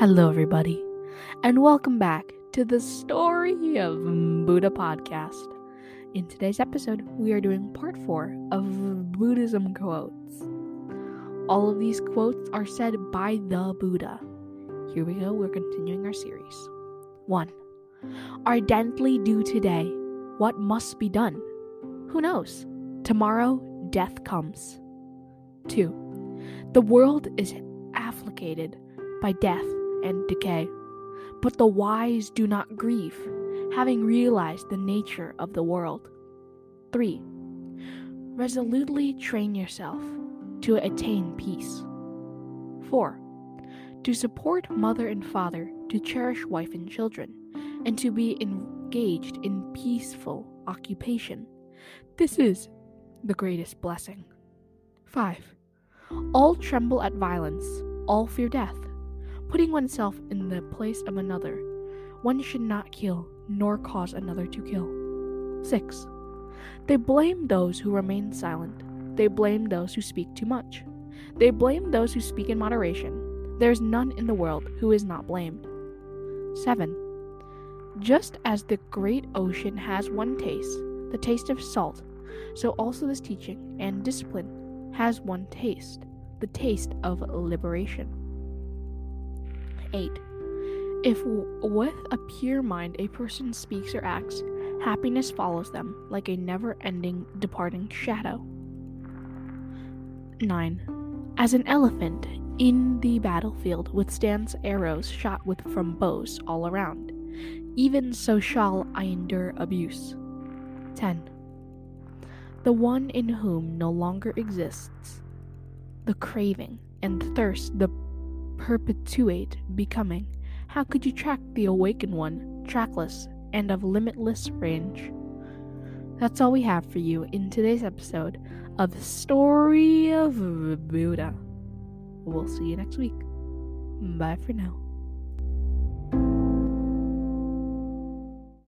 Hello, everybody, and welcome back to the Story of Buddha podcast. In today's episode, we are doing part four of Buddhism quotes. All of these quotes are said by the Buddha. Here we go, we're continuing our series. 1. Ardently do today what must be done. Who knows? Tomorrow, death comes. 2. The world is afflicted by death and decay. But the wise do not grieve, having realized the nature of the world. 3. Resolutely train yourself to attain peace. 4. To support mother and father, to cherish wife and children, and to be engaged in peaceful occupation. This is the greatest blessing. 5. All tremble at violence, all fear death putting oneself in the place of another. One should not kill, nor cause another to kill. 6. They blame those who remain silent. They blame those who speak too much. They blame those who speak in moderation. There is none in the world who is not blamed. 7. Just as the great ocean has one taste, the taste of salt, so also this teaching and discipline has one taste, the taste of liberation. 8. If with a pure mind a person speaks or acts, happiness follows them like a never ending departing shadow. 9. As an elephant in the battlefield withstands arrows shot with from bows all around, even so shall I endure abuse. 10. The one in whom no longer exists the craving and thirst, the perpetuate becoming, how could you track the awakened one, trackless and of limitless range? That's all we have for you in today's episode of the Story of Buddha. We'll see you next week. Bye for now.